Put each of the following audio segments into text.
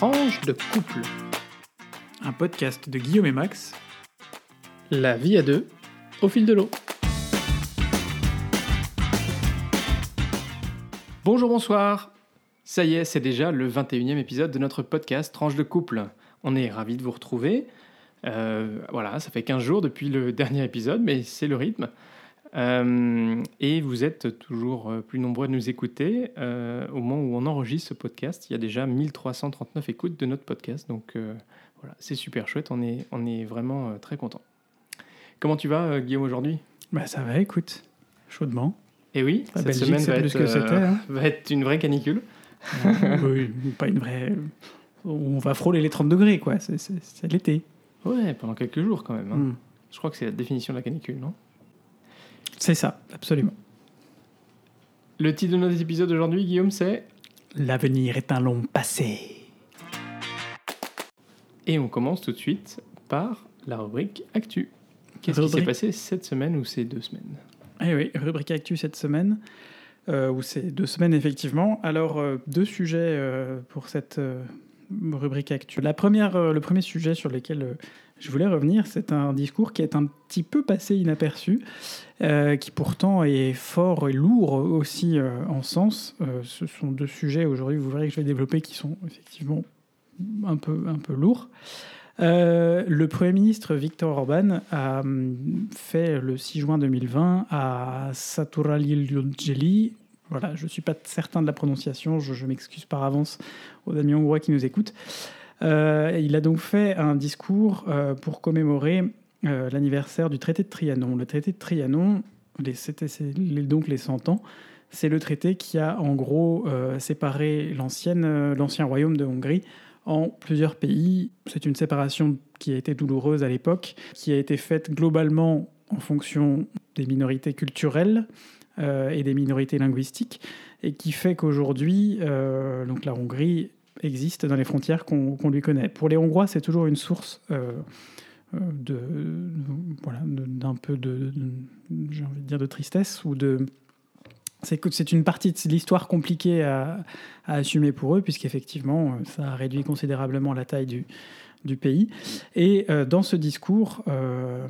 Tranche de couple. Un podcast de Guillaume et Max. La vie à deux, au fil de l'eau. Bonjour, bonsoir. Ça y est, c'est déjà le 21e épisode de notre podcast Tranche de couple. On est ravis de vous retrouver. Euh, voilà, ça fait 15 jours depuis le dernier épisode, mais c'est le rythme. Euh, et vous êtes toujours plus nombreux à nous écouter. Euh, au moment où on enregistre ce podcast, il y a déjà 1339 écoutes de notre podcast. Donc voilà, c'est super chouette. On est, on est vraiment très content. Comment tu vas, Guillaume, aujourd'hui? Bah ça va, écoute, chaudement. Et oui, La cette Belgique, semaine va plus être, que hein. va être une vraie canicule. oui, pas une vraie. On va frôler les 30 degrés, quoi. C'est- l'été. Ouais, pendant quelques jours quand même. hein. Mm. Je crois que c'est la définition de la canicule, non? C'est ça, absolument. Le titre de notre épisode aujourd'hui, Guillaume, c'est L'avenir est un long passé. Et on commence tout de suite par la rubrique Actu. Qu'est-ce qui s'est Rubrique. passé cette semaine ou ces deux semaines? Eh oui, rubrique actu cette semaine, euh, ou c'est deux semaines effectivement. Alors, euh, deux sujets euh, pour cette rubrique actu. La première, euh, le premier sujet sur lequel euh, je voulais revenir, c'est un discours qui est un petit peu passé inaperçu, euh, qui pourtant est fort et lourd aussi en sens. Ce sont deux sujets aujourd'hui, vous verrez que je vais développer, qui sont effectivement un peu, un peu lourds. Le Premier ministre Viktor Orban a hum, fait le 6 juin 2020 à Saturalilojeli. Voilà, je ne suis pas certain de la prononciation, je, m'excuse par avance aux amis hongrois qui nous écoutent. Euh, il a donc fait un discours euh, pour commémorer euh, l'anniversaire du traité de Trianon. Le traité de Trianon, les- donc les 100 ans, c'est le traité qui a en gros séparé l'ancien royaume de Hongrie en plusieurs pays. C'est une séparation qui a été douloureuse à l'époque, qui a été faite globalement en fonction des minorités culturelles et des minorités linguistiques, et qui fait qu'aujourd'hui, euh, donc la Hongrie existe dans les frontières qu'on lui connaît. Pour les Hongrois, c'est toujours une source euh, euh, de, voilà, d'un peu de, j'ai envie de dire de tristesse ou de c'est une partie de l'histoire compliquée à, assumer pour eux, puisqu'effectivement, euh, ça a réduit considérablement la taille du, du pays. Et euh, dans ce discours, euh,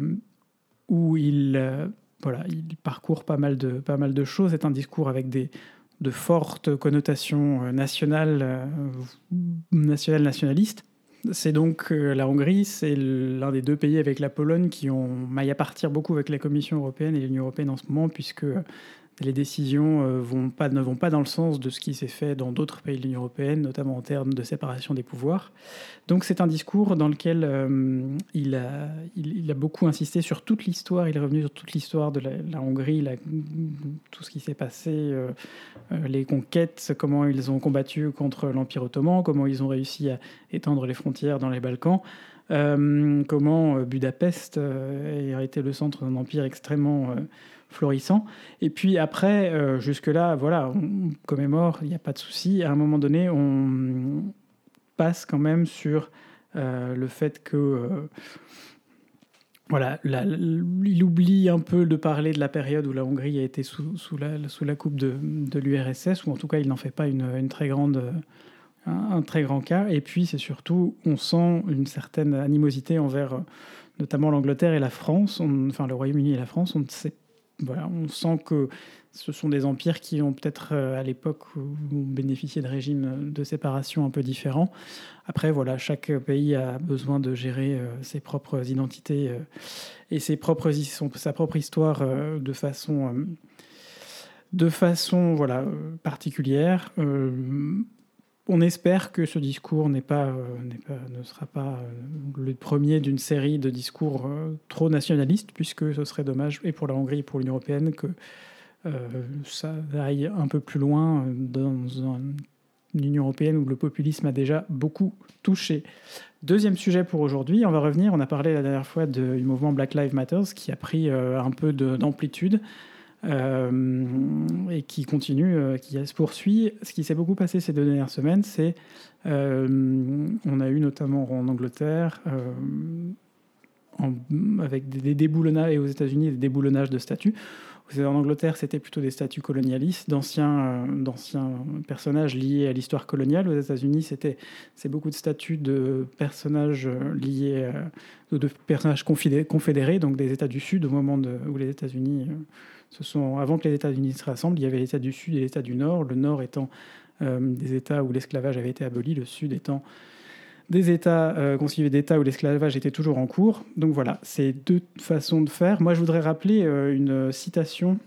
où il, euh, voilà, il parcourt pas mal, de, pas mal de choses, c'est un discours avec des, de fortes connotations euh, nationales, euh, nationales nationalistes. C'est donc euh, la Hongrie, c'est l'un des deux pays avec la Pologne qui ont maille à partir beaucoup avec la Commission européenne et l'Union européenne en ce moment, puisque les décisions euh, vont pas, ne vont pas dans le sens de ce qui s'est fait dans d'autres pays de l'Union européenne, notamment en termes de séparation des pouvoirs. Donc c'est un discours dans lequel euh, il, a, beaucoup insisté sur toute l'histoire, il est revenu sur toute l'histoire de la, Hongrie, tout ce qui s'est passé, euh, les conquêtes, comment ils ont combattu contre l'Empire ottoman, comment ils ont réussi à étendre les frontières dans les Balkans. comment Budapest a été le centre d'un empire extrêmement florissant. Et puis après, euh, jusque-là, voilà, on commémore, il n'y a pas de souci. À un moment donné, on passe quand même sur euh, le fait que. euh, voilà, il oublie un peu de parler de la période où la Hongrie a été sous, sous la, sous la coupe de, de l'URSS, ou en tout cas il n'en fait pas une, très grande, un, très grand cas. Et puis c'est surtout, on sent une certaine animosité envers notamment l'Angleterre et la France, enfin le Royaume-Uni et la France. On ne sait voilà, on sent que ce sont des empires qui ont peut-être euh, à l'époque ont bénéficié de régimes de séparation un peu différents. Après, voilà, chaque pays a besoin de gérer euh, ses propres identités euh, et ses propres, sa propre histoire euh, de façon, euh, de façon voilà, euh, particulière. On espère que ce discours euh, ne sera pas euh, le premier d'une série de discours euh, trop nationalistes, puisque ce serait dommage, et pour la Hongrie et pour l'Union européenne, que ça aille un peu plus loin dans un- une Union européenne où le populisme a déjà beaucoup touché. Deuxième sujet pour aujourd'hui, on va revenir, on a parlé la dernière fois du mouvement Black Lives Matter qui a pris un peu de- d'amplitude et qui continue, euh, qui se poursuit. Ce qui s'est beaucoup passé ces deux dernières semaines, c'est euh, on a eu notamment en Angleterre, euh, avec des, déboulonnages, et aux États-Unis, des déboulonnages de statues. En Angleterre, c'était plutôt des statuts colonialistes, d'anciens, d'anciens personnages liés à l'histoire coloniale. Aux États-Unis, c'est beaucoup de statuts de personnages liés, de personnages confédérés, donc des États du Sud, au moment où les États-Unis ce sont, avant que les États-Unis se rassemblent, il y avait l'État du Sud et l'État du Nord. Le Nord étant euh, des États où l'esclavage avait été aboli, le Sud étant des États euh, d'États où l'esclavage était toujours en cours. Donc voilà, c'est deux façons de faire. Moi, je voudrais rappeler euh, une citation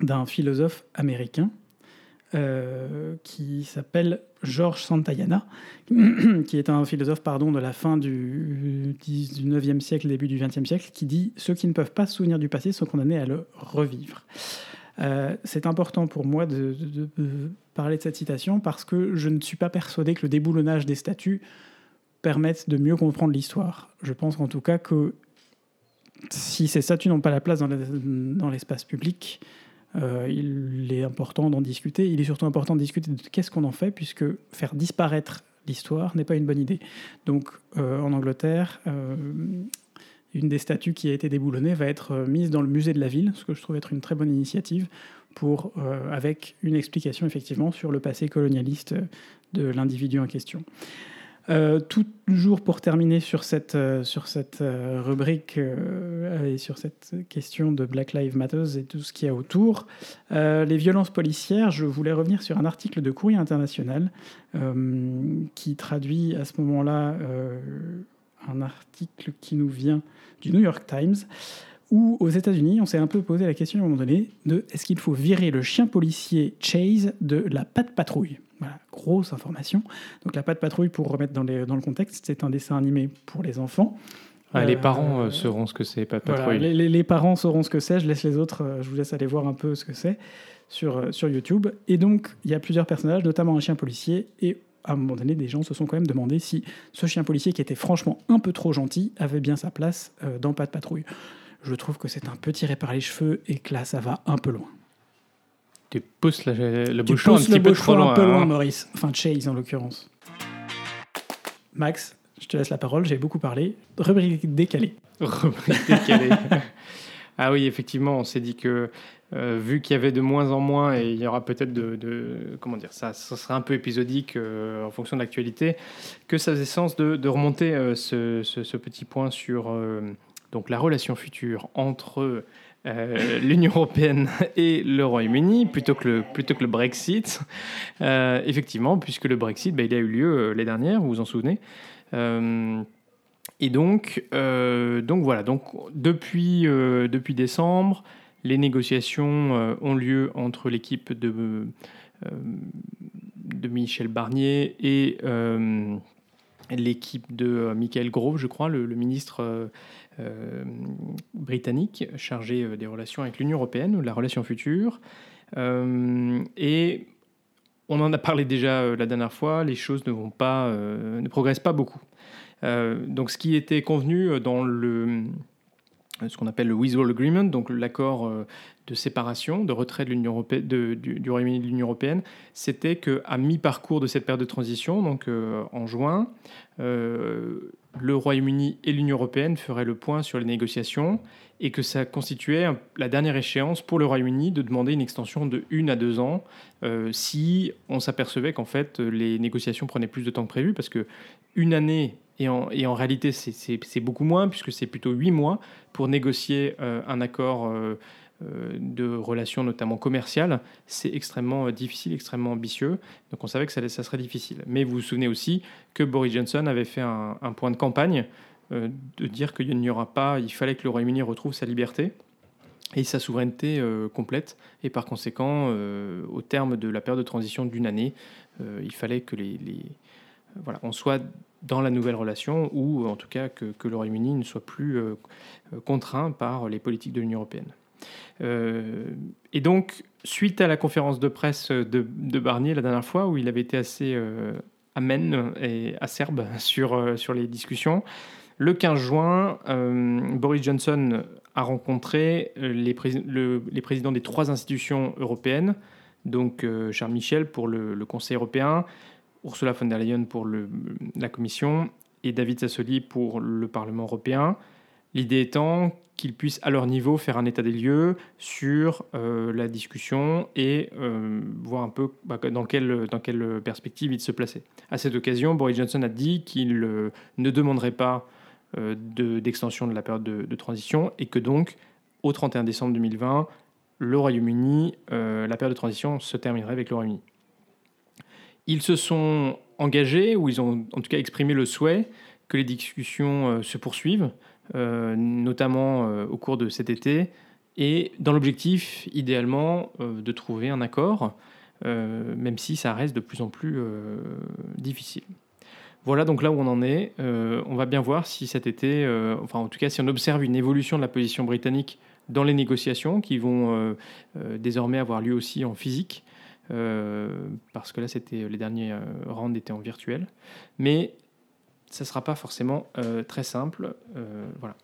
d'un philosophe américain euh, qui s'appelle Georges Santayana, qui est un philosophe pardon, de la fin du, 19e siècle, début du 20e siècle, qui dit Ceux qui ne peuvent pas se souvenir du passé sont condamnés à le revivre. Euh, c'est important pour moi de, parler de cette citation parce que je ne suis pas persuadé que le déboulonnage des statuts permette de mieux comprendre l'histoire. Je pense en tout cas que si ces statuts n'ont pas la place dans l'espace public, euh, il est important d'en discuter. Il est surtout important de discuter de qu'est-ce qu'on en fait, puisque faire disparaître l'histoire n'est pas une bonne idée. Donc, euh, en Angleterre, euh, une des statues qui a été déboulonnée va être mise dans le musée de la ville, ce que je trouve être une très bonne initiative, pour, avec une explication effectivement sur le passé colonialiste de l'individu en question. Euh, toujours pour terminer sur cette, euh, sur cette euh, rubrique et sur cette question de Black Lives Matter et tout ce qu'il y a autour, les violences policières, je voulais revenir sur un article de Courrier International qui traduit à ce moment-là un article qui nous vient du New York Times où aux États-Unis, on s'est un peu posé la question à un moment donné de est-ce qu'il faut virer le chien policier Chase de la patte patrouille voilà, grosse information. Donc la patte patrouille, pour remettre dans, dans le contexte, c'est un dessin animé pour les enfants. Ah, les parents euh, sauront ce que c'est, patte patrouille. les, parents sauront ce que c'est. Je laisse les autres, euh, je vous laisse aller voir un peu ce que c'est sur, euh, sur YouTube. Et donc, il y a plusieurs personnages, notamment un chien policier. Et à un moment donné, des gens se sont quand même demandé si ce chien policier, qui était franchement un peu trop gentil, avait bien sa place dans Patte Patrouille. Je trouve que c'est un peu tiré par les cheveux et que là, ça va un peu loin. Tu pousses le bouchon un petit peu trop loin. un peu loin, hein. Maurice. Enfin, Chase en l'occurrence. Max, je te laisse la parole, j'ai beaucoup parlé. Rubrique décalée. Rubrique décalée. ah oui, effectivement, on s'est dit que euh, vu qu'il y avait de moins en moins, et il y aura peut-être de, Comment dire ça Ça sera un peu épisodique euh, en fonction de l'actualité, que ça faisait sens de, remonter euh, ce, ce, petit point sur donc la relation future entre euh, l'Union européenne et le Royaume-Uni plutôt que le, plutôt que le Brexit. Euh, effectivement, puisque le Brexit, bah, il a eu lieu euh, l'année dernière, vous vous en souvenez. et donc, donc voilà, donc depuis, depuis décembre, les négociations ont lieu entre l'équipe de, de Michel Barnier et l'équipe de Michael Gove, je crois, le, ministre britannique chargé euh, des relations avec l'Union européenne ou la relation future. Euh, et on en a parlé déjà la dernière fois, les choses ne, vont pas, ne progressent pas beaucoup. donc ce qui était convenu dans le, ce qu'on appelle le Withdrawal Agreement, donc l'accord de séparation, de retrait de l'Union européenne, du, Royaume-Uni de l'Union européenne, c'était qu'à mi-parcours de cette période de transition, donc en juin, le Royaume-Uni et l'Union européenne feraient le point sur les négociations et que ça constituait la dernière échéance pour le Royaume-Uni de demander une extension de une à deux ans euh, si on s'apercevait qu'en fait les négociations prenaient plus de temps que prévu parce que une année et en, et en réalité c'est beaucoup moins puisque c'est plutôt huit mois pour négocier euh, un accord euh, euh, de relations notamment commerciales, c'est extrêmement euh, difficile, extrêmement ambitieux. Donc on savait que ça, ça, serait difficile. Mais vous vous souvenez aussi que Boris Johnson avait fait un, point de campagne euh, de dire qu'il n'y aura pas, il fallait que le Royaume-Uni retrouve sa liberté et sa souveraineté complète. Et par conséquent, au terme de la période de transition d'une année, il fallait que les, voilà, on soit dans la nouvelle relation, ou en tout cas que, que le Royaume-Uni ne soit plus contraint par les politiques de l'Union européenne. Euh, et donc, suite à la conférence de presse de, Barnier la dernière fois, où il avait été assez euh, amène et acerbe sur, euh, sur les discussions, le 15 juin, Boris Johnson a rencontré les, présidents des trois institutions européennes, donc Charles Michel pour le, Conseil européen, Ursula von der Leyen pour la Commission et David Sassoli pour le Parlement européen. L'idée étant qu'ils puissent à leur niveau faire un état des lieux sur la discussion et voir un peu bah, dans, quelle, perspective il se plaçait. À cette occasion, Boris Johnson a dit qu'il ne demanderait pas d'extension de, la période de, de, transition et que donc, au 31 décembre 2020, le Royaume-Uni, la période de transition se terminerait avec le Royaume-Uni. Ils se sont engagés, ou ils ont en tout cas exprimé le souhait que les discussions euh, se poursuivent, euh, notamment euh, au cours de cet été, et dans l'objectif, idéalement, de trouver un accord, même si ça reste de plus en plus difficile. Voilà donc là où on en est. on va bien voir si cet été, enfin en tout cas si on observe une évolution de la position britannique dans les négociations qui vont désormais avoir lieu aussi en physique. Euh, parce que là, c'était les derniers euh, rounds étaient en virtuel. Ça ne sera pas forcément euh, très simple. voilà.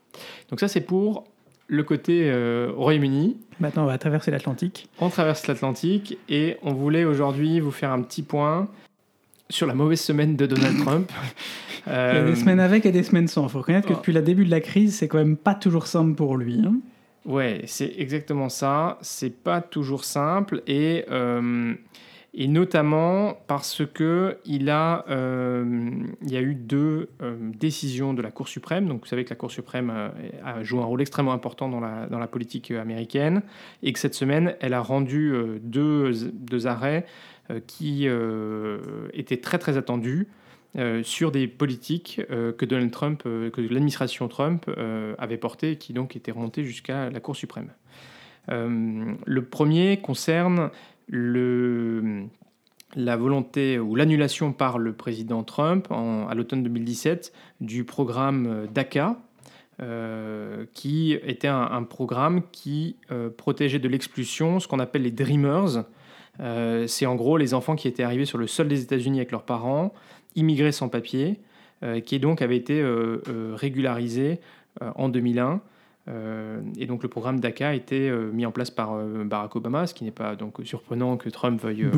Donc ça, c'est pour le côté Royaume-Uni. Maintenant, on va traverser l'Atlantique. On traverse l'Atlantique et on voulait aujourd'hui vous faire un petit point sur la mauvaise semaine de Donald Trump. Il y a des semaines avec et des semaines sans. Il faut reconnaître que oh. depuis le début de la crise, c'est quand même pas toujours simple pour lui. Hein. Ouais, c'est exactement ça. C'est pas toujours simple et, euh, et notamment parce que il a, euh, il y a eu deux euh, décisions de la Cour suprême. Donc vous savez que la Cour suprême a joué un rôle extrêmement important dans la, dans la politique américaine et que cette semaine, elle a rendu deux, deux arrêts qui étaient très très attendus. Euh, sur des politiques euh, que Donald Trump, euh, que l'administration Trump avait portées qui donc étaient remontées jusqu'à la Cour suprême. le premier concerne la volonté ou l'annulation par le président Trump à l'automne 2017 du programme DACA, qui était un, programme qui protégeait de l'expulsion ce qu'on appelle les Dreamers. C'est en gros les enfants qui étaient arrivés sur le sol des États-Unis avec leurs parents, immigrés sans papier, euh, qui donc avait été euh, euh, régularisé en 2001. Et donc le programme DACA a été mis en place par Barack Obama, ce qui n'est pas donc surprenant que Trump veuille,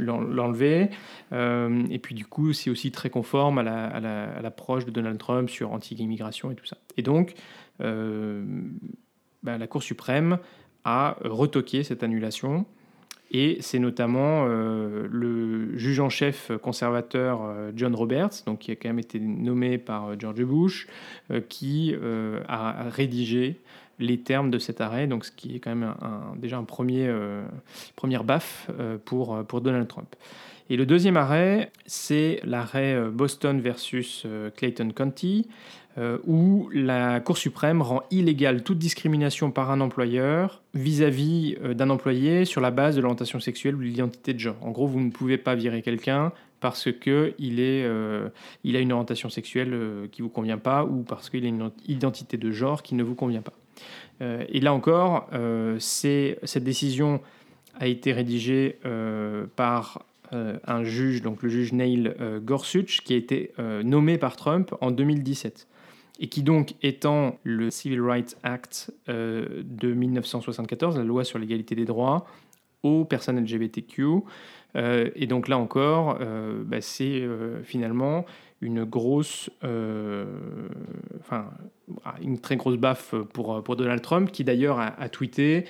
l'enlever. et puis du coup, c'est aussi très conforme à l'approche de Donald Trump sur anti-immigration et tout ça. Et donc, ben, la Cour suprême a retoqué cette annulation et c'est notamment euh, le juge en chef conservateur euh, John Roberts, donc qui a quand même été nommé par euh, George Bush, qui a rédigé les termes de cet arrêt, donc ce qui est quand même déjà un premier, première baffe pour, pour Donald Trump. Et le deuxième arrêt, c'est l'arrêt Boston versus Clayton County, euh, où la Cour suprême rend illégale toute discrimination par un employeur vis-à-vis euh, d'un employé sur la base de l'orientation sexuelle ou de l'identité de genre. En gros, vous ne pouvez pas virer quelqu'un parce qu'il euh, a une orientation sexuelle qui ne vous convient pas ou parce qu'il a une identité de genre qui ne vous convient pas. et là encore, cette décision a été rédigée par un juge, donc le juge Neil Gorsuch, qui a été nommé par Trump en 2017 et qui donc étant le Civil Rights Act euh, de 1974, la loi sur l'égalité des droits aux personnes LGBTQ. Euh, et donc là encore, euh, bah, c'est finalement une grosse, enfin, ah, une très grosse baffe pour, pour Donald Trump, qui d'ailleurs a, tweeté,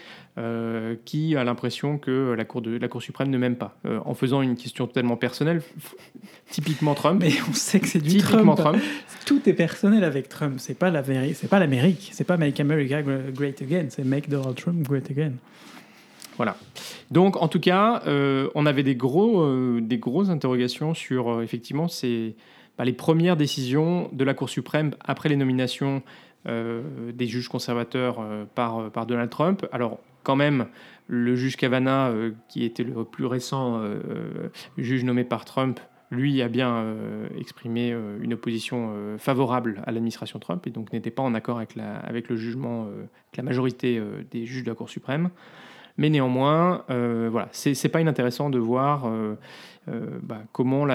qui a l'impression que la Cour, de, la Cour suprême ne m'aime pas, en faisant une question totalement personnelle, typiquement Trump. Mais on sait que c'est du Trump. Trump. Tout est personnel avec Trump. C'est pas la c'est pas l'Amérique. C'est pas Make America Great Again. C'est Make Donald Trump Great Again. Voilà. Donc, en tout cas, euh, on avait des, gros, euh, des grosses interrogations sur, euh, effectivement, ces, bah, les premières décisions de la Cour suprême après les nominations des juges conservateurs par, par Donald Trump. Alors, quand même, le juge Kavanaugh, qui était le plus récent juge nommé par Trump, lui a bien exprimé une opposition favorable à l'administration Trump et donc n'était pas en accord avec, avec le jugement, avec la majorité des juges de la Cour suprême. Mais néanmoins, euh, voilà, c'est pas inintéressant de voir euh, euh, bah, comment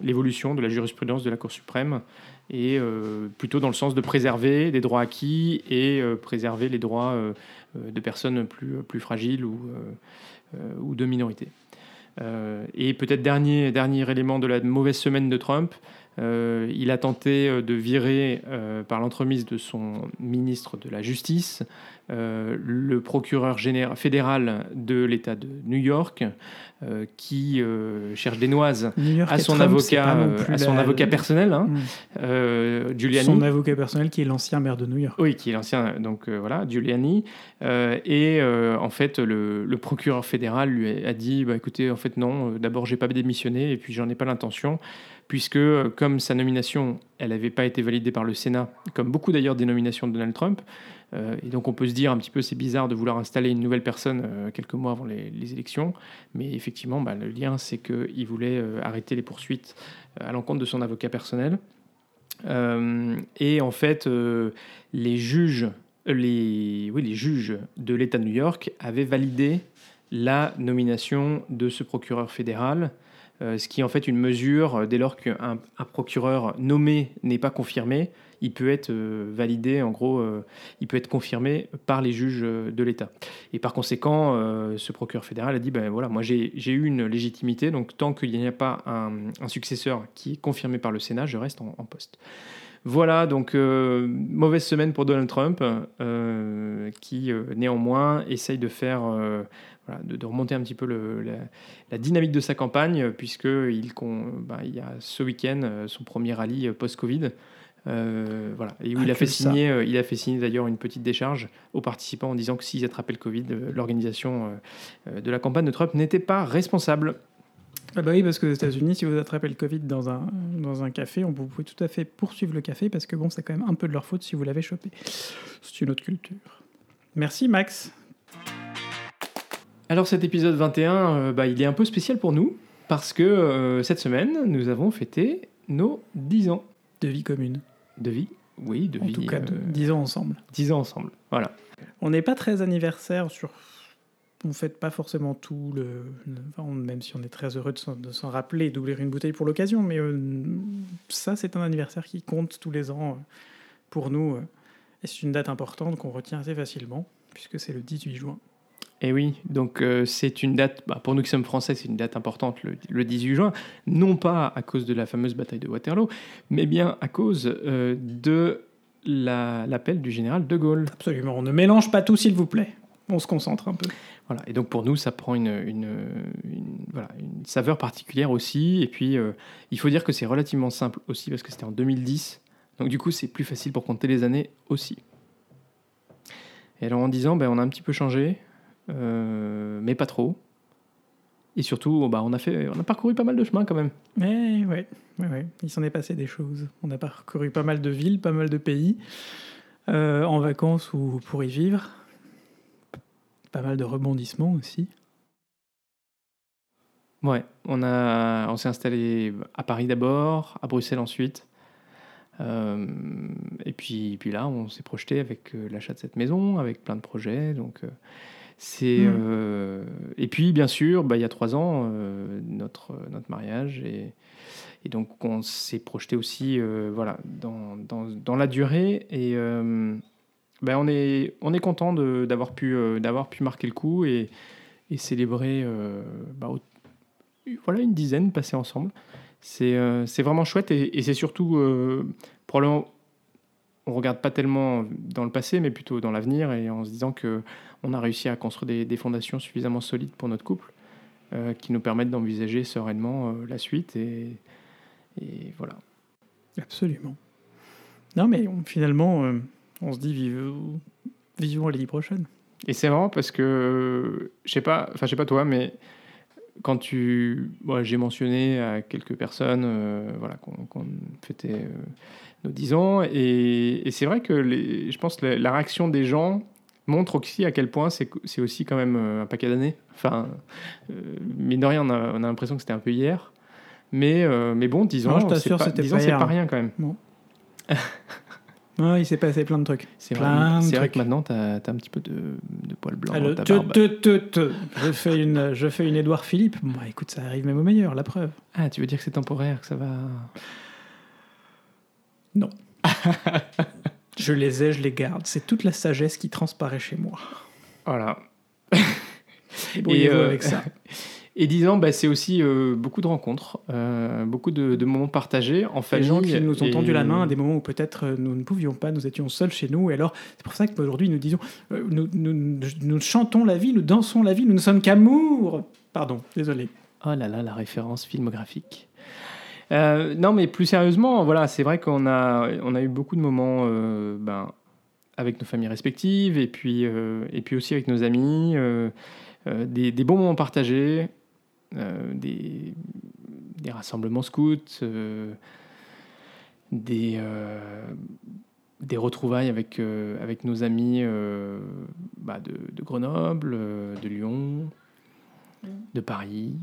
l'évolution de la jurisprudence de la Cour suprême est plutôt dans le sens de préserver des droits acquis et préserver les droits de personnes plus, fragiles ou, ou de minorités. et peut-être dernier, dernier élément de la mauvaise semaine de Trump, Euh, il a tenté euh, de virer, euh, par l'entremise de son ministre de la Justice, le procureur général, fédéral de l'État de New York, qui cherche des noises à son, avocat, à son avocat personnel, hein, mm. Giuliani. Son avocat personnel qui est l'ancien maire de New York. Oui, qui est l'ancien, donc voilà, Giuliani. et en fait, le, le, procureur fédéral lui a dit bah, écoutez, en fait, non, d'abord, j'ai pas démissionné, et puis j'en ai pas l'intention puisque euh, comme sa nomination, elle n'avait pas été validée par le Sénat, comme beaucoup d'ailleurs des nominations de Donald Trump, euh, et donc on peut se dire un petit peu c'est bizarre de vouloir installer une nouvelle personne euh, quelques mois avant les, élections, mais effectivement bah, le lien c'est qu'il voulait arrêter les poursuites à l'encontre de son avocat personnel. et en fait, les juges, les, oui, les juges de l'État de New York avaient validé la nomination de ce procureur fédéral ce qui est en fait une mesure, euh, dès lors qu'un procureur nommé n'est pas confirmé, il peut être euh, validé, en gros, il peut être confirmé par les juges de l'État. Et par conséquent, ce procureur fédéral a dit, ben voilà, moi j'ai eu une légitimité, donc tant qu'il n'y a pas un, successeur qui est confirmé par le Sénat, je reste en, poste. Voilà, donc mauvaise semaine pour Donald Trump, qui néanmoins essaye de faire de, remonter un petit peu la, dynamique de sa campagne, puisqu'il bah, il y a ce week-end euh, son premier rallye euh, post-Covid. Euh, voilà. Et où il, a fait signer, il a fait signer d'ailleurs une petite décharge aux participants en disant que s'ils attrapaient le Covid, l'organisation de la campagne de Trump n'était pas responsable. Ah bah oui, parce que aux États-Unis, si vous attrapez le Covid dans un, dans un café, on, vous pouvez tout à fait poursuivre le café parce que bon, c'est quand même un peu de leur faute si vous l'avez chopé. C'est une autre culture. Merci Max. Alors cet épisode 21, euh, bah, il est un peu spécial pour nous, parce que euh, cette semaine, nous avons fêté nos 10 ans. De vie commune. De vie Oui, de vie. En tout cas, 10 euh, ans ensemble. 10 ans ensemble, voilà. On n'est pas très anniversaire sur... On ne fête pas forcément tout, le... même si on est très heureux de s'en rappeler, d'ouvrir une bouteille pour l'occasion, mais ça, c'est un anniversaire qui compte tous les ans pour nous. et c'est une date importante qu'on retient assez facilement, puisque c'est le 18 juin. Et eh oui, donc euh, c'est une date, bah, pour nous qui sommes français, c'est une date importante, le, 18 juin, non pas à cause de la fameuse bataille de Waterloo, mais bien à cause euh, de l'appel du général de Gaulle. Absolument, on ne mélange pas tout s'il vous plaît, on se concentre un peu. Voilà, et donc pour nous, ça prend une, une, voilà, une saveur particulière aussi, et puis euh, il faut dire que c'est relativement simple aussi, parce que c'était en 2010, donc du coup c'est plus facile pour compter les années aussi. Et alors en disant, ben, on a un petit peu changé, mais pas trop. Et surtout, bah, on, a fait, on a parcouru pas mal de chemin quand même. Mais ouais, ouais, ouais. il s'en est passé des choses. On a parcouru pas mal de villes, pas mal de pays, euh, en vacances ou pour y vivre. Pas mal de rebondissements aussi. Ouais, on, a, on s'est installé à Paris d'abord, à Bruxelles ensuite. Euh, et puis, puis là, on s'est projeté avec l'achat de cette maison, avec plein de projets. Donc, c'est mm. euh, et puis bien sûr, bah, il y a trois ans, euh, notre notre mariage et, et donc on s'est projeté aussi, euh, voilà, dans, dans, dans, la durée et bah, on est on est content d'avoir pu d'avoir pu marquer le coup et, et célébrer bah, voilà une dizaine passée ensemble. C'est c'est vraiment chouette et, et c'est surtout probablement on regarde pas tellement dans le passé, mais plutôt dans l'avenir, et en se disant que on a réussi à construire des, fondations suffisamment solides pour notre couple, euh, qui nous permettent d'envisager sereinement euh, la suite, et, voilà. Absolument. Non, mais finalement, euh, on se dit vivons, l'année prochaine. Et c'est marrant parce que, je sais pas, enfin, je sais pas toi, mais quand tu, j'ai mentionné à quelques personnes, voilà, qu'on fêtait nos 10 ans. Et, c'est vrai que les, je pense que la, réaction des gens montre aussi à quel point c'est aussi quand même euh, un paquet d'années. Enfin, euh, mine de rien, on a, l'impression que c'était un peu hier. Mais, euh, mais bon, 10 ans, c'est pas, pas, rien quand même. Bon. il s'est passé plein de trucs. C'est vrai, vrai, que maintenant, tu as, un petit peu de, de poil blanc. Alors, te, te, te, je, fais une, je fais une Édouard Philippe. Bon, bah, écoute, ça arrive même au meilleur, la preuve. Ah, tu veux dire que c'est temporaire, que ça va. Non. je les ai, je les garde. C'est toute la sagesse qui transparaît chez moi. Voilà. Et, euh, avec ça. Et dix ans, bah, c'est aussi euh, beaucoup de rencontres, euh, beaucoup de, de moments partagés en Les famille. gens qui nous ont et- tendu la main à des moments où peut-être euh, nous ne pouvions pas, nous étions seuls chez nous. Et alors, c'est pour ça qu'aujourd'hui, nous disons, euh, nous, nous- nous chantons la vie, nous dansons la vie, nous ne sommes qu'amour. Pardon, désolé. Oh là là, la référence filmographique. Euh, non, mais plus sérieusement, voilà, c'est vrai qu'on a, on a eu beaucoup de moments euh, ben, avec nos familles respectives et puis, euh, et puis aussi avec nos amis, des, des bons moments partagés, des, des rassemblements scouts, des, des retrouvailles avec, avec nos amis bah, de, de Grenoble, de Lyon, de Paris,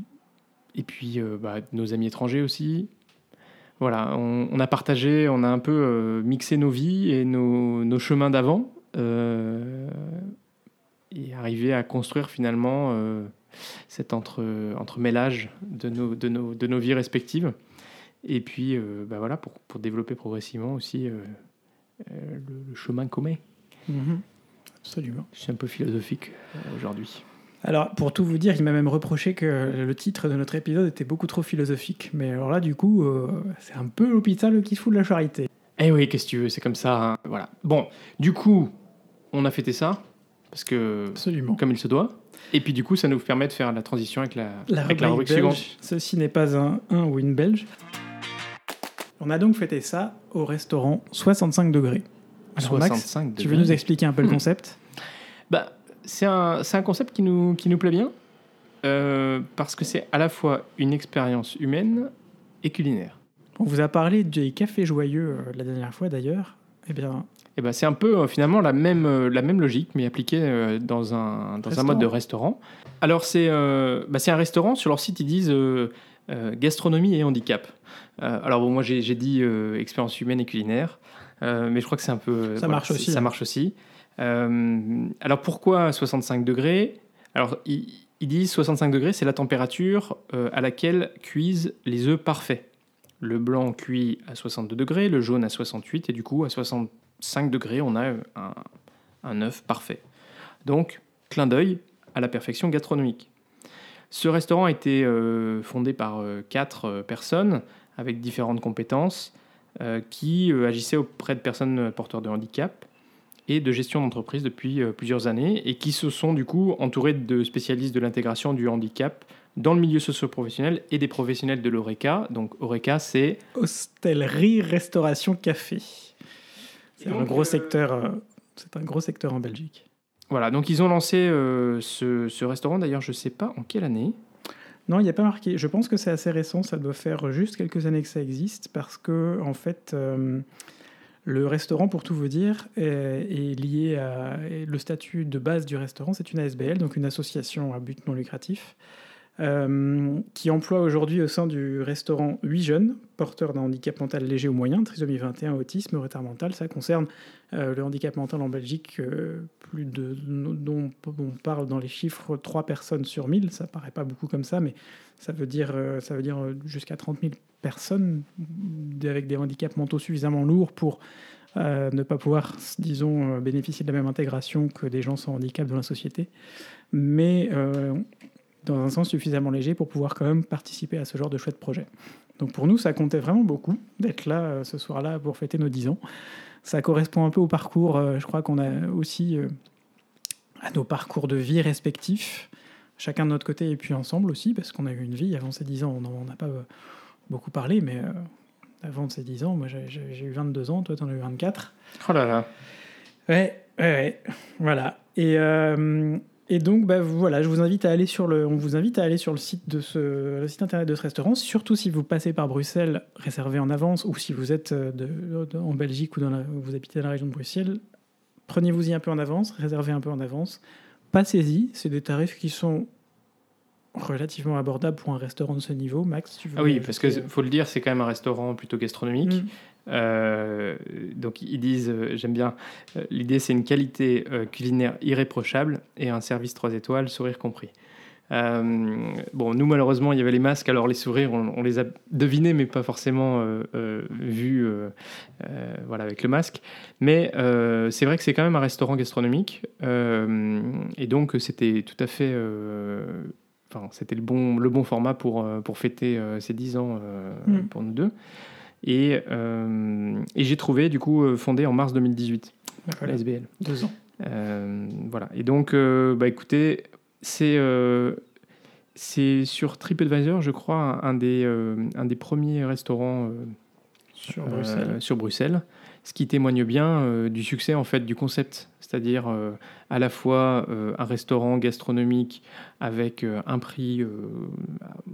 et puis euh, bah, nos amis étrangers aussi. Voilà, on, on a partagé, on a un peu euh, mixé nos vies et nos, nos chemins d'avant, euh, et arrivé à construire finalement cet entre, entremêlage de nos, de, nos, de nos vies respectives. Et puis, euh, bah voilà, pour, pour développer progressivement aussi euh, euh, le, le chemin commun. Mhm. Absolument. Je suis un peu philosophique aujourd'hui. Alors, pour tout vous dire, il m'a même reproché que le titre de notre épisode était beaucoup trop philosophique. Mais alors là, du coup, euh, c'est un peu l'hôpital qui se fout de la charité. Eh oui, qu'est-ce que tu veux, c'est comme ça. hein, Voilà. Bon, du coup, on a fêté ça, parce que Absolument. comme il se doit. Et puis du coup, ça nous permet de faire la transition avec la, La avec la rubrique belge, suivante. ceci n'est pas un, un ou une belge. On a donc fêté ça au restaurant 65 degrés. Alors, Max, 65 tu veux nous expliquer un peu le Hmm. concept? Bah, c'est un, concept qui nous, qui nous plaît bien, euh, parce que c'est à la fois une expérience humaine et culinaire. On vous a parlé des cafés joyeux euh, la dernière fois d'ailleurs. Eh bien, Et ben, c'est un peu euh, finalement la même, la même logique, mais appliquée dans, un, dans un Restaurant. mode de restaurant. Alors, c'est bah, c'est un restaurant. Sur leur site, ils disent gastronomie et handicap. Alors, bon, moi, j'ai dit expérience humaine et culinaire, mais je crois que c'est un peu. Ça marche c'est- aussi, Ça hein. marche aussi. Euh, alors, pourquoi 65 degrés? Alors, ils, disent 65 degrés, c'est la température euh, à laquelle cuisent les œufs parfaits. Le blanc cuit à 62 degrés, le jaune à 68, et du coup, à 65 degrés, on a un, œuf parfait. Donc, clin d'œil à la perfection gastronomique. Ce restaurant a été euh, fondé par quatre personnes avec différentes compétences qui agissaient auprès de personnes porteurs de handicap et de gestion d'entreprise depuis euh, plusieurs années et qui se sont du coup entourés de spécialistes de l'intégration du handicap dans le milieu socio-professionnel et des professionnels de l'ORECA. Donc ORECA, c'est hostellerie, restauration, café. C'est un gros euh, secteur. euh, c'est un gros secteur en Belgique. Voilà, donc ils ont lancé euh, ce, ce restaurant, d'ailleurs je ne sais pas en quelle année. Non, il n'y a pas marqué. Je pense que c'est assez récent. Ça doit faire juste quelques années que ça existe parce que, en fait, euh, le restaurant, pour tout vous dire, est, lié à le statut de base du restaurant. C'est une ASBL, donc une association à but non lucratif, euh, qui emploie aujourd'hui au sein du restaurant 8 jeunes porteurs d'un handicap mental léger ou moyen, trisomie 21, autisme, retard mental. Ça concerne euh, le handicap mental en Belgique, euh, plus de, dont on parle dans les chiffres 3 personnes sur 1000. Ça paraît pas beaucoup comme ça, mais ça veut dire, ça veut dire jusqu'à 30 000 personnes avec des handicaps mentaux suffisamment lourds pour euh, ne pas pouvoir, disons, euh, bénéficier de la même intégration que des gens sans handicap dans la société, mais euh, dans un sens suffisamment léger pour pouvoir quand même participer à ce genre de chouette projet. Donc pour nous, ça comptait vraiment beaucoup d'être là ce soir-là pour fêter nos 10 ans. Ça correspond un peu au parcours, je crois qu'on a aussi à nos parcours de vie respectifs, chacun de notre côté et puis ensemble aussi, parce qu'on a eu une vie avant ces 10 ans, on n'en a pas beaucoup parlé, mais euh, avant ces 10 ans, moi j'ai- eu 22 ans, toi t'en as eu 24. Oh là là. Ouais, ouais, ouais. Voilà. Et, euh, et donc, bah, voilà, je vous invite à aller sur le, on vous invite à aller sur le site de ce, le site internet de ce restaurant. Surtout si vous passez par Bruxelles, réservez en avance, ou si vous êtes euh, de, de- en Belgique ou dans la, vous habitez dans la région de Bruxelles, prenez-vous-y un peu en avance, réservez un peu en avance. Passez-y, c'est des tarifs qui sont relativement abordables pour un restaurant de ce niveau. Max, tu veux Ah oui, parce que faut le dire, c'est quand même un restaurant plutôt gastronomique. Mm. Euh, donc ils disent, euh, j'aime bien, euh, l'idée c'est une qualité culinaire irréprochable et un service 3 étoiles, sourire compris. Bon, nous malheureusement il y avait les masques, alors les sourires on, on les a devinés mais pas forcément vus voilà, avec le masque. Mais c'est vrai que c'est quand même un restaurant gastronomique et donc c'était tout à fait... euh, enfin, c'était le bon, le bon format pour, pour fêter ces 10 ans Mm. pour nous deux. Et, euh, et j'ai trouvé, du coup, euh, fondé en mars 2018, Bah, voilà, la SBL. deux ans. Euh, voilà. Et donc, euh, bah, écoutez, c'est euh, c'est sur TripAdvisor, je crois, un des, euh, un des premiers restaurants euh, Sur euh, Bruxelles. sur Bruxelles, ce qui témoigne bien euh, du succès en fait du concept, c'est-à-dire euh, à la fois euh, un restaurant gastronomique avec un prix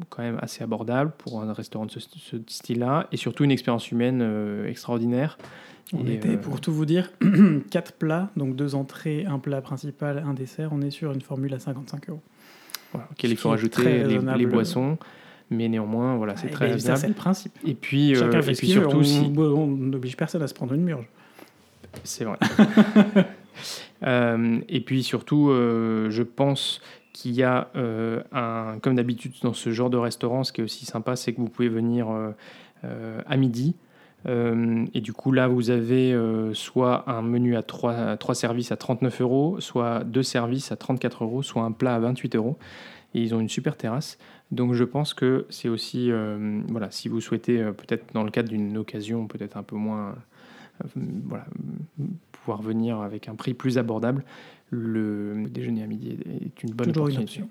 quand même assez abordable pour un restaurant de ce, ce style-là, et surtout une expérience humaine extraordinaire. On Et, était, euh, pour tout vous dire, quatre plats, donc deux entrées, un plat principal, un dessert. On est sur une formule à 55 euros. voilà, auquel il faut rajouter les boissons, mais néanmoins, voilà, c'est très eh ça, raisonnable. c'est le principe. Et puis, euh, Chacun et fait ce puis surtout, On si, n'oblige personne à se prendre une murge. C'est vrai. Euh, et puis surtout, euh, je pense qu'il y a, euh, un, comme d'habitude dans ce genre de restaurant, ce qui est aussi sympa, c'est que vous pouvez venir euh, euh, à midi. Euh, et du coup, là, vous avez euh, soit un menu à 3, services à 39 euros, soit deux services à 34 euros, soit un plat à 28 euros. Et ils ont une super terrasse. Donc je pense que c'est aussi, euh, voilà, si vous souhaitez, peut-être dans le cadre d'une occasion, peut-être un peu moins, voilà, pouvoir venir avec un prix plus abordable, le déjeuner à midi est- une bonne option.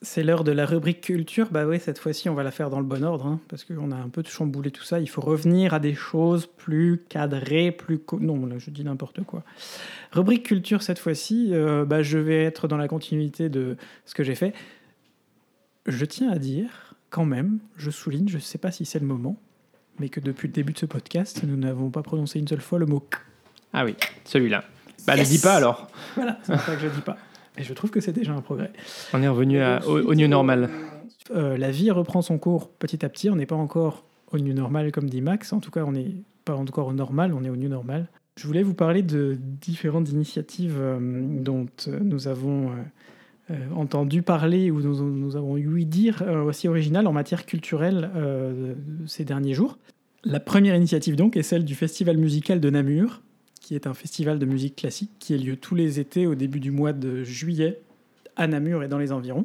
C'est l'heure de la rubrique culture. Bah ouais, cette fois-ci, on va la faire dans le bon ordre, hein, parce qu'on a un peu chamboulé tout ça. Il faut revenir à des choses plus cadrées, plus... Non, là, je dis n'importe quoi. Rubrique culture, cette fois-ci, euh, bah, je vais être dans la continuité de ce que j'ai fait. Je tiens à dire, quand même, je souligne, je ne sais pas si c'est le moment, mais que depuis le début de ce podcast, nous n'avons pas prononcé une seule fois le mot « k Ah oui, celui-là. Bah, Yes ne dis pas alors. Voilà, c'est pour ça que je ne dis pas. Et je trouve que c'est déjà un progrès. On est revenu à- au, au new normal. Euh, la vie reprend son cours petit à petit. On n'est pas encore au new normal comme dit Max. En tout cas, on n'est pas encore au normal, on est au new normal. Je voulais vous parler de différentes initiatives euh, dont euh, nous avons entendu parler ou nous, nous avons eu dire aussi originales en matière culturelle ces derniers jours. La première initiative donc est celle du Festival musical de Namur, qui est un festival de musique classique qui a lieu tous les étés au début du mois de juillet à Namur et dans les environs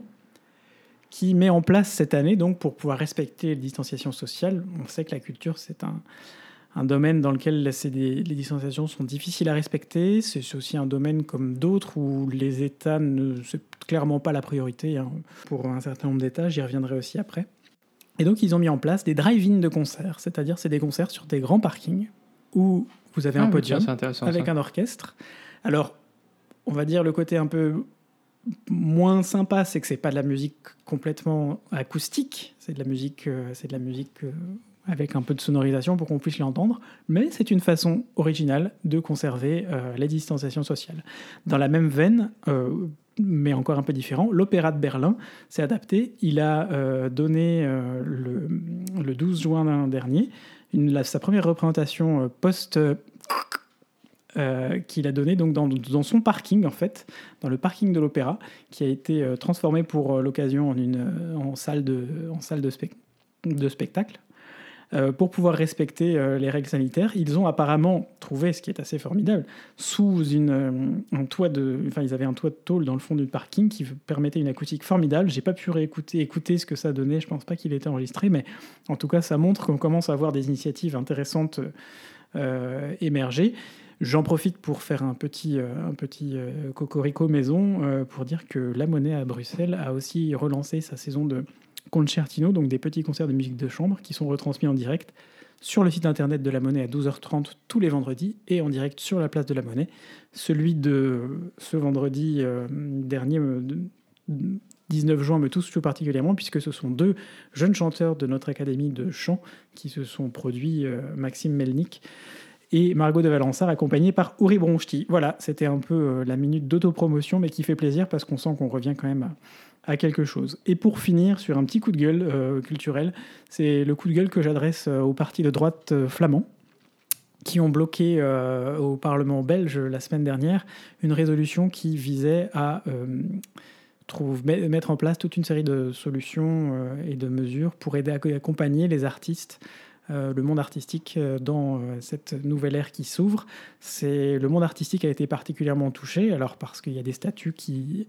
qui met en place cette année, donc pour pouvoir respecter les distanciations sociales. On sait que la culture, c'est un, domaine dans lequel les distanciations sont difficiles à respecter. C'est aussi un domaine comme d'autres où les États ne c'est clairement pas la priorité hein. pour un certain nombre d'États. J'y reviendrai aussi après. Et donc ils ont mis en place des drive-in de concerts, c'est-à-dire c'est des concerts sur des grands parkings où vous avez Ah un oui, podium avec ça. un orchestre. Alors, on va dire le côté un peu moins sympa, c'est que c'est pas de la musique complètement acoustique, c'est de la musique, euh, c'est de la musique euh, avec un peu de sonorisation pour qu'on puisse l'entendre, mais c'est une façon originale de conserver euh, les distanciations sociales. Dans la même veine, euh, mais encore un peu différent, l'Opéra de Berlin s'est adapté. Il a donné le, le 12 juin dernier sa première représentation euh, post euh, qu'il a donné donc dans, son parking en fait, dans le parking de l'opéra, qui a été euh, transformé pour euh, l'occasion en une euh, en salle de en salle de spectacle. Euh, pour pouvoir respecter euh, les règles sanitaires, ils ont apparemment trouvé, ce qui est assez formidable, sous une, euh, un toit de, enfin ils avaient un toit de tôle dans le fond du parking qui permettait une acoustique formidable. J'ai pas pu écouter ce que ça donnait. Je pense pas qu'il était enregistré, mais en tout cas ça montre qu'on commence à avoir des initiatives intéressantes émerger. J'en profite pour faire un petit, un petit cocorico maison pour dire que La Monnaie à Bruxelles a aussi relancé sa saison de concertino, donc des petits concerts de musique de chambre qui sont retransmis en direct sur le site internet de La Monnaie à 12h30 tous les vendredis et en direct sur la place de La Monnaie. Celui de ce vendredi euh, dernier, euh, de- 19 juin, me touche tout particulièrement puisque ce sont deux jeunes chanteurs de notre académie de chant qui se sont produits, euh, Maxime Melnik et Margot de Valençard, accompagnée par Uri Bronchti. Voilà, c'était un peu euh, la minute d'autopromotion, mais qui fait plaisir parce qu'on sent qu'on revient quand même à, à quelque chose. Et pour finir, sur un petit coup de gueule euh, culturel, c'est le coup de gueule que j'adresse euh, aux partis de droite euh, flamands qui ont bloqué au Parlement belge la semaine dernière une résolution qui visait à mettre en place toute une série de solutions et de mesures pour aider à accompagner les artistes le monde artistique dans cette nouvelle ère qui s'ouvre. C'est le monde artistique a été particulièrement touché, alors parce qu'il y a des statuts qui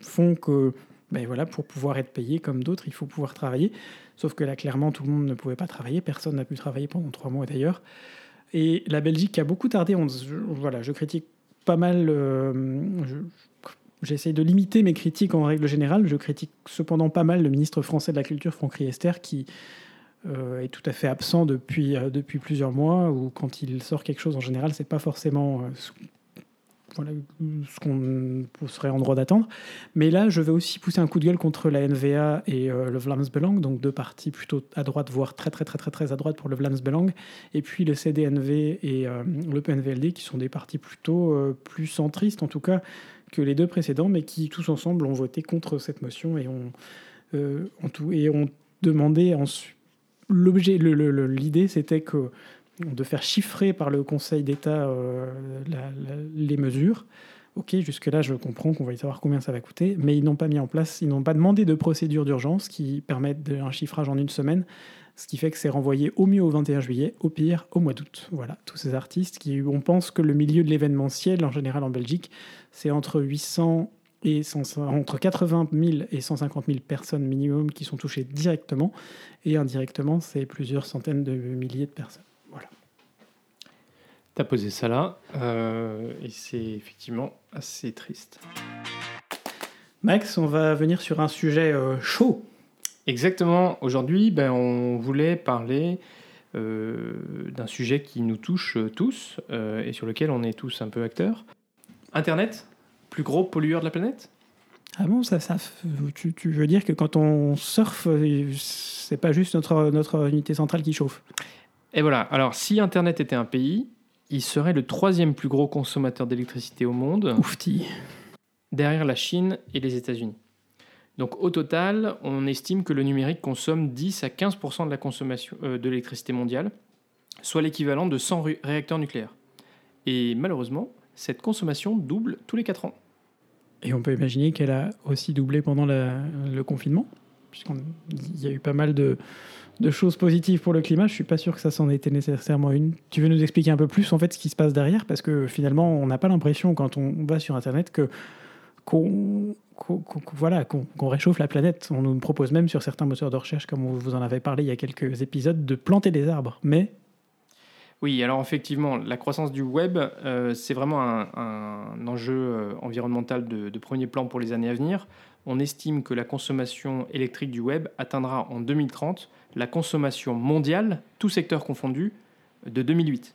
font que ben voilà, pour pouvoir être payé comme d'autres, il faut pouvoir travailler. Sauf que là, clairement, tout le monde ne pouvait pas travailler. Personne n'a pu travailler pendant trois mois d'ailleurs. Et la Belgique a beaucoup tardé. On, voilà, je critique pas mal. Euh, J'essaie de limiter mes critiques en règle générale. Je critique cependant pas mal le ministre français de la Culture, Franck Riester, qui euh, est tout à fait absent depuis, euh, depuis plusieurs mois, ou quand il sort quelque chose en général, c'est pas forcément euh, voilà, ce qu'on serait en droit d'attendre. Mais là, je vais aussi pousser un coup de gueule contre la NVA et le Vlaams donc deux partis plutôt à droite, voire très très très très très à droite pour le Vlaams et puis le CDNV et le PNVLD, qui sont des partis plutôt plus centristes, en tout cas que les deux précédents, mais qui tous ensemble ont voté contre cette motion et ont, et ont demandé l'idée, c'était que de faire chiffrer par le Conseil d'État euh, les mesures. Ok, jusque-là, je comprends qu'on va y savoir combien ça va coûter, mais ils n'ont pas mis en place, ils n'ont pas demandé de procédure d'urgence qui permettent un chiffrage en une semaine, ce qui fait que c'est renvoyé au mieux au 21 juillet, au pire au mois d'août. Voilà, tous ces artistes qui, on pense que le milieu de l'événementiel, en général en Belgique, c'est entre 800 et entre 80 000 et 150 000 personnes minimum qui sont touchées directement, et indirectement, c'est plusieurs centaines de milliers de personnes. Tu as posé ça là, euh, et c'est effectivement assez triste. Max, on va venir sur un sujet euh, chaud. Exactement. Aujourd'hui, ben, on voulait parler euh, d'un sujet qui nous touche tous et sur lequel on est tous un peu acteurs. Internet plus gros pollueur de la planète? Ah bon, ça, ça tu, tu, veux dire que quand on surfe, c'est pas juste notre, notre unité centrale qui chauffe? Et voilà, alors si Internet était un pays, il serait le troisième plus gros consommateur d'électricité au monde. Oufti. Derrière la Chine et les États-Unis. Donc au total, on estime que le numérique consomme 10 à 15% de la consommation euh, de l'électricité mondiale, soit l'équivalent de 100 réacteurs nucléaires. Et malheureusement, cette consommation double tous les 4 ans. Et on peut imaginer qu'elle a aussi doublé pendant le confinement, puisqu'il y a eu pas mal de, choses positives pour le climat. Je suis pas sûr que ça s'en était nécessairement une. Tu veux nous expliquer un peu plus en fait ce qui se passe derrière? Parce que finalement, on n'a pas l'impression quand on va sur Internet qu'on voilà, qu'on réchauffe la planète. On nous propose même sur certains moteurs de recherche, comme vous en avez parlé il y a quelques épisodes, de planter des arbres. Mais oui, alors effectivement, la croissance du web, euh, c'est vraiment un, enjeu euh, environnemental de, premier plan pour les années à venir. On estime que la consommation électrique du web atteindra en 2030 la consommation mondiale, tout secteur confondu, de 2008.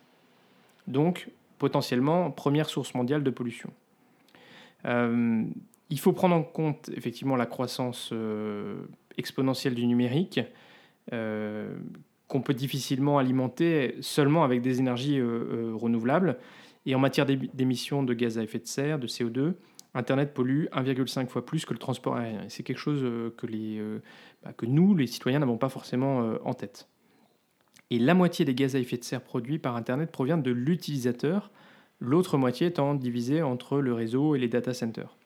Donc, potentiellement, première source mondiale de pollution. Euh, il faut prendre en compte effectivement la croissance exponentielle du numérique qu'on peut difficilement alimenter seulement avec des énergies euh, euh, renouvelables. Et en matière d'émissions de gaz à effet de serre, de CO2, Internet pollue 1,5 fois plus que le transport aérien. C'est quelque chose euh, que, les, bah, que nous, les citoyens, n'avons pas forcément en tête. Et la moitié des gaz à effet de serre produits par Internet provient de l'utilisateur, l'autre moitié étant divisée entre le réseau et les data centers.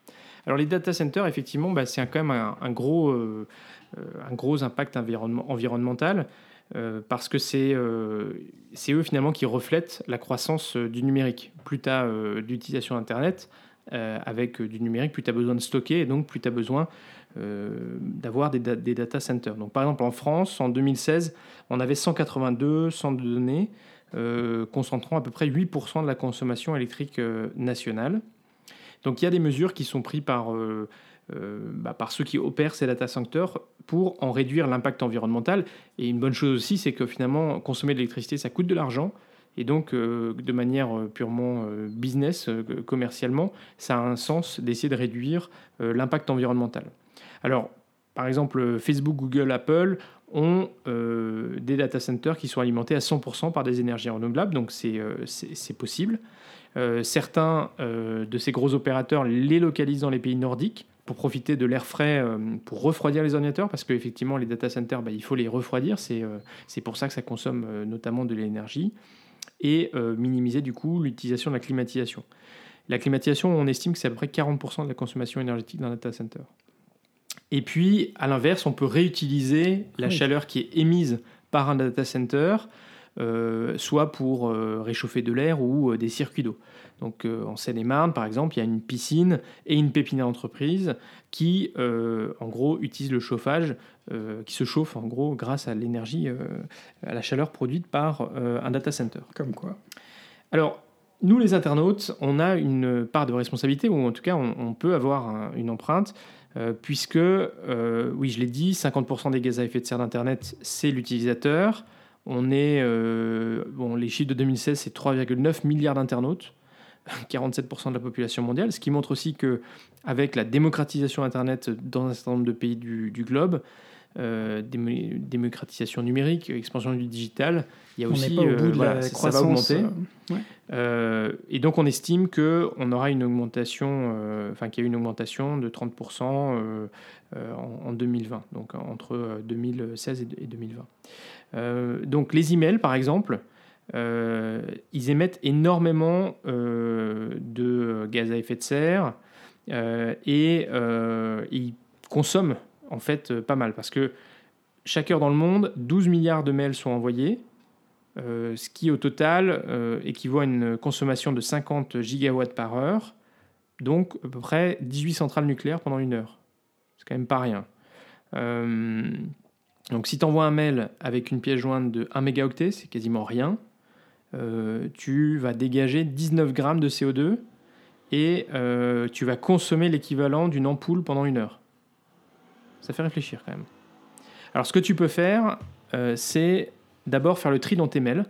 Alors les data centers, effectivement, bah, c'est quand même un, gros, un gros impact environnemental. Euh, parce que euh, c'est eux finalement qui reflètent la croissance euh, du numérique. Plus tu as d'utilisation d'Internet avec du numérique, plus tu as besoin de stocker et donc plus tu as besoin d'avoir des, data centers. Donc, par exemple, en France, en 2016, on avait 182 centres de données concentrant à peu près 8% de la consommation électrique nationale. Donc il y a des mesures qui sont prises par euh, bah, par ceux qui opèrent ces data centers pour en réduire l'impact environnemental. Et une bonne chose aussi, c'est que finalement, consommer de l'électricité, ça coûte de l'argent. Et donc, euh, de manière euh, purement business, commercialement, ça a un sens d'essayer de réduire l'impact environnemental. Alors, par exemple, Facebook, Google, Apple ont des data centers qui sont alimentés à 100% par des énergies renouvelables, donc c'est possible. certains de ces gros opérateurs les localisent dans les pays nordiques, pour profiter de l'air frais euh, pour refroidir les ordinateurs, parce qu'effectivement, les data centers, bah, il faut les refroidir. C'est euh, pour ça que ça consomme euh, notamment de l'énergie. Et minimiser du coup l'utilisation de la climatisation. La climatisation, on estime que c'est à peu près 40% de la consommation énergétique d'un data center. Et puis, à l'inverse, on peut réutiliser la chaleur qui est émise par un data center, soit pour réchauffer de l'air ou des circuits d'eau. Donc en Seine-et-Marne, par exemple, il y a une piscine et une pépinière d'entreprise qui, en gros, utilisent le chauffage, qui se chauffe en gros grâce à l'énergie, à la chaleur produite par un data center. Comme quoi Alors, nous, les internautes, on a une part de responsabilité, ou en tout cas, on, peut avoir une empreinte, euh, puisque, euh, oui, je l'ai dit, 50% des gaz à effet de serre d'Internet, c'est l'utilisateur. On est, euh, bon, les chiffres de 2016, c'est 3,9 milliards d'internautes, 47% de la population mondiale, ce qui montre aussi que, avec la démocratisation Internet dans un certain nombre de pays du, du globe, euh, démocratisation numérique, expansion du digital, il y a aussi euh, voilà, ça va augmenter. Euh, et donc on estime que on aura une augmentation, enfin qu'il y a une augmentation de 30% en, 2020, donc entre 2016 et 2020. donc les emails, par exemple, ils émettent énormément de gaz à effet de serre et ils consomment en fait euh, pas mal parce que chaque heure dans le monde, 12 milliards de mails sont envoyés, euh, ce qui au total euh, équivaut à une consommation de 50 gigawatts par heure, donc à peu près 18 centrales nucléaires pendant une heure. C'est quand même pas rien. donc si tu envoies un mail avec une pièce jointe de 1 mégaoctet, c'est quasiment rien, tu vas dégager 19 grammes de CO2 et tu vas consommer l'équivalent d'une ampoule pendant une heure. Ça fait réfléchir quand même. Alors ce que tu peux faire, euh, c'est d'abord faire le tri dans tes mails.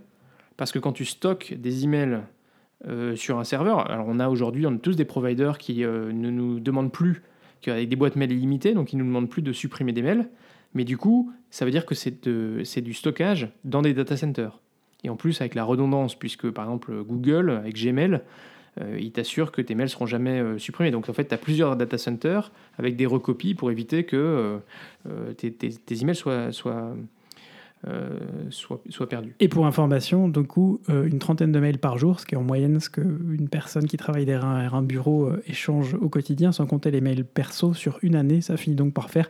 Parce que quand tu stockes des emails euh, sur un serveur, alors on a aujourd'hui, on a tous des providers qui euh, ne nous demandent plus, qu'avec des boîtes mail illimitées, donc ils ne nous demandent plus de supprimer des mails. Mais du coup, ça veut dire que c'est du stockage dans des data centers. Et en plus, avec la redondance, puisque par exemple Google, avec Gmail, euh, il t'assure que tes mails seront jamais euh, supprimés. Donc en fait, tu as plusieurs data centers avec des recopies pour éviter que euh, tes, emails soient, soient, soient, perdus. Et pour information, du coup, une trentaine de mails par jour, ce qui est en moyenne ce qu'une personne qui travaille derrière un bureau échange au quotidien, sans compter les mails perso sur une année, ça finit donc par faire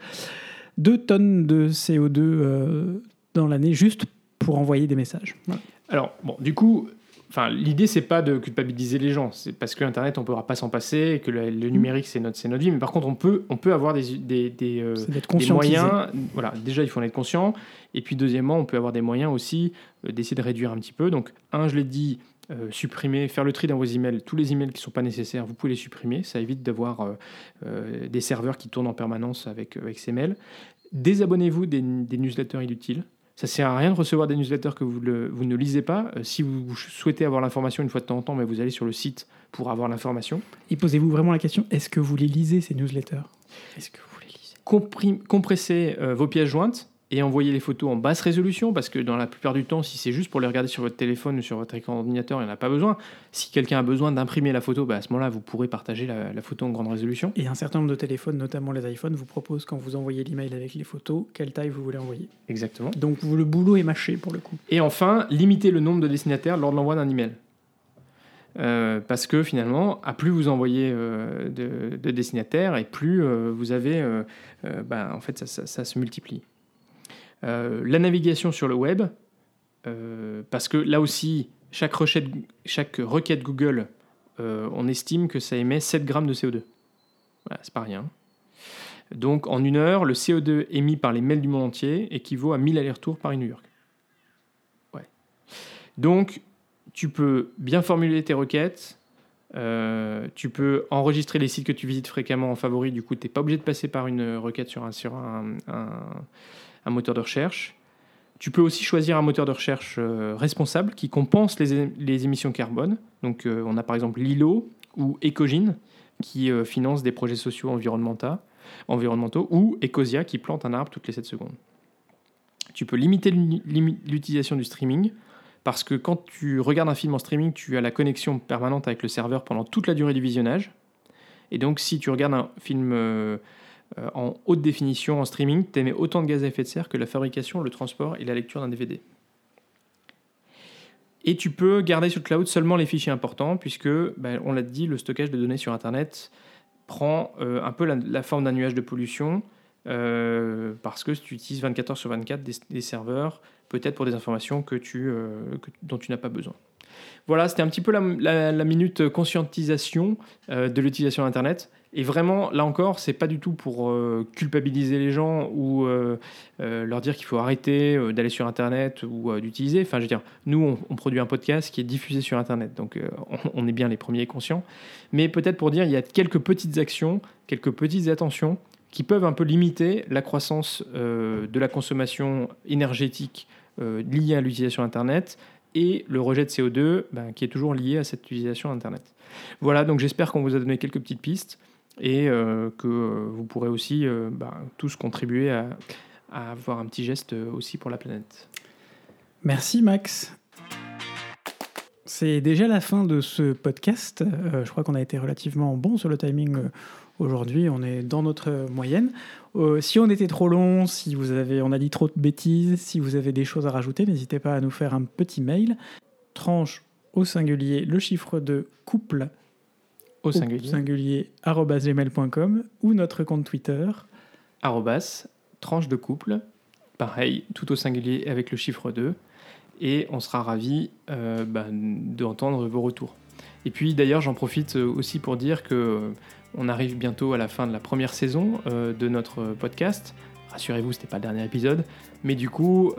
2 tonnes de CO2 dans l'année juste pour envoyer des messages. Alors, bon, du coup, Enfin, l'idée, c'est pas de culpabiliser les gens. C'est parce que Internet, on ne pourra pas s'en passer, que le, numérique, c'est notre, notre vie. Mais par contre, on peut, on peut avoir des, des, des, euh, moyens. Voilà, déjà, il faut en être conscient. Et puis, deuxièmement, on peut avoir des moyens aussi euh, d'essayer de réduire un petit peu. Donc, un, je l'ai dit, euh, supprimer, faire le tri dans vos emails. Tous les emails qui ne sont pas nécessaires, vous pouvez les supprimer. Ça évite d'avoir des serveurs qui tournent en permanence avec, avec ces mails. Désabonnez-vous des, des newsletters inutiles. Ça sert à rien de recevoir des newsletters que vous, ne lisez pas. Euh, si vous, souhaitez avoir l'information une fois de temps en temps, mais vous allez sur le site pour avoir l'information. Et posez-vous vraiment la question est-ce que vous les lisez ces newsletters? Est-ce que vous les lisez? Compressez euh, vos pièces jointes et envoyer les photos en basse résolution parce que dans la plupart du temps, si c'est juste pour les regarder sur votre téléphone ou sur votre écran d'ordinateur, il n'y en a pas besoin. Si quelqu'un a besoin d'imprimer la photo, bah à ce moment-là, vous pourrez partager la, photo en grande résolution. Et un certain nombre de téléphones, notamment les iPhones, vous proposent quand vous envoyez l'email avec les photos, quelle taille vous voulez envoyer. Exactement. Donc le boulot est mâché pour le coup. Et enfin, limiter le nombre de destinataires lors de l'envoi d'un email. Euh, parce que finalement, à plus vous envoyez euh, de, destinataires et plus euh, vous avez, bah, en fait, ça se multiplie. Euh, la navigation sur le web, euh, parce que là aussi, chaque, requête, Google, euh, on estime que ça émet 7 grammes de CO2. Voilà, c'est pas rien. Donc en une heure, le CO2 émis par les mails du monde entier équivaut à 1000 allers-retours Paris-New York. Ouais. Donc tu peux bien formuler tes requêtes, tu peux enregistrer les sites que tu visites fréquemment en favori, du coup tu n'es pas obligé de passer par une requête sur un moteur de recherche. Tu peux aussi choisir un moteur de recherche euh, responsable qui compense les, émissions carbone. Donc, euh, on a par exemple Lilo ou Ecogine qui euh, finance des projets sociaux environnementaux ou Ecosia qui plante un arbre toutes les 7 secondes. Tu peux limiter l'utilisation du streaming parce que quand tu regardes un film en streaming, tu as la connexion permanente avec le serveur pendant toute la durée du visionnage. Et donc, si tu regardes un film euh, en haute définition en streaming, tu émets autant de gaz à effet de serre que la fabrication, le transport et la lecture d'un DVD. Et tu peux garder sur le cloud seulement les fichiers importants, puisque, ben, on l'a dit, le stockage de données sur Internet prend euh, un peu la, forme d'un nuage de pollution, euh, parce que tu utilises 24 heures sur 24 des, serveurs, peut-être pour des informations que tu, dont tu n'as pas besoin. Voilà, c'était un petit peu la, minute conscientisation de l'utilisation d'Internet. Et vraiment, là encore, c'est pas du tout pour euh, culpabiliser les gens ou euh, euh, leur dire qu'il faut arrêter d'aller sur Internet ou d'utiliser. Enfin, je veux dire, nous, on, produit un podcast qui est diffusé sur Internet, donc on, est bien les premiers conscients. Mais peut-être pour dire, il y a quelques petites actions, quelques petites attentions qui peuvent un peu limiter la croissance de la consommation énergétique liée à l'utilisation Internet et le rejet de CO2 ben, qui est toujours lié à cette utilisation Internet. Voilà, donc j'espère qu'on vous a donné quelques petites pistes et euh, que euh, vous pourrez aussi euh, bah, tous contribuer à, avoir un petit geste aussi pour la planète. Merci Max. C'est déjà la fin de ce podcast. je crois qu'on a été relativement bon sur le timing aujourd'hui. On est dans notre moyenne. si on était trop long, si vous avez, on a dit trop de bêtises, si vous avez des choses à rajouter, n'hésitez pas à nous faire un petit mail. Tranche au singulier le chiffre de couple au singulier, singulier gmail.com ou notre compte Twitter. Arrobas tranche de couple pareil tout au singulier avec le chiffre 2 et on sera ravi euh, bah, d'entendre vos retours. Et puis d'ailleurs j'en profite euh, aussi pour dire que euh, on arrive bientôt à la fin de la première saison de notre podcast rassurez-vous c'était pas le dernier épisode mais du coup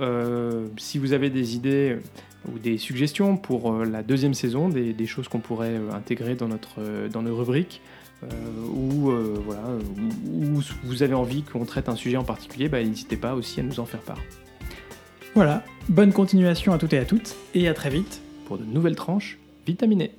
si vous avez des idées ou des suggestions pour euh, la deuxième saison, des, choses qu'on pourrait euh, intégrer dans, notre, euh, dans nos rubriques, ou voilà, vous avez envie qu'on traite un sujet en particulier, bah, n'hésitez pas aussi à nous en faire part. Voilà, bonne continuation à toutes et à toutes, et à très vite pour de nouvelles tranches vitaminées.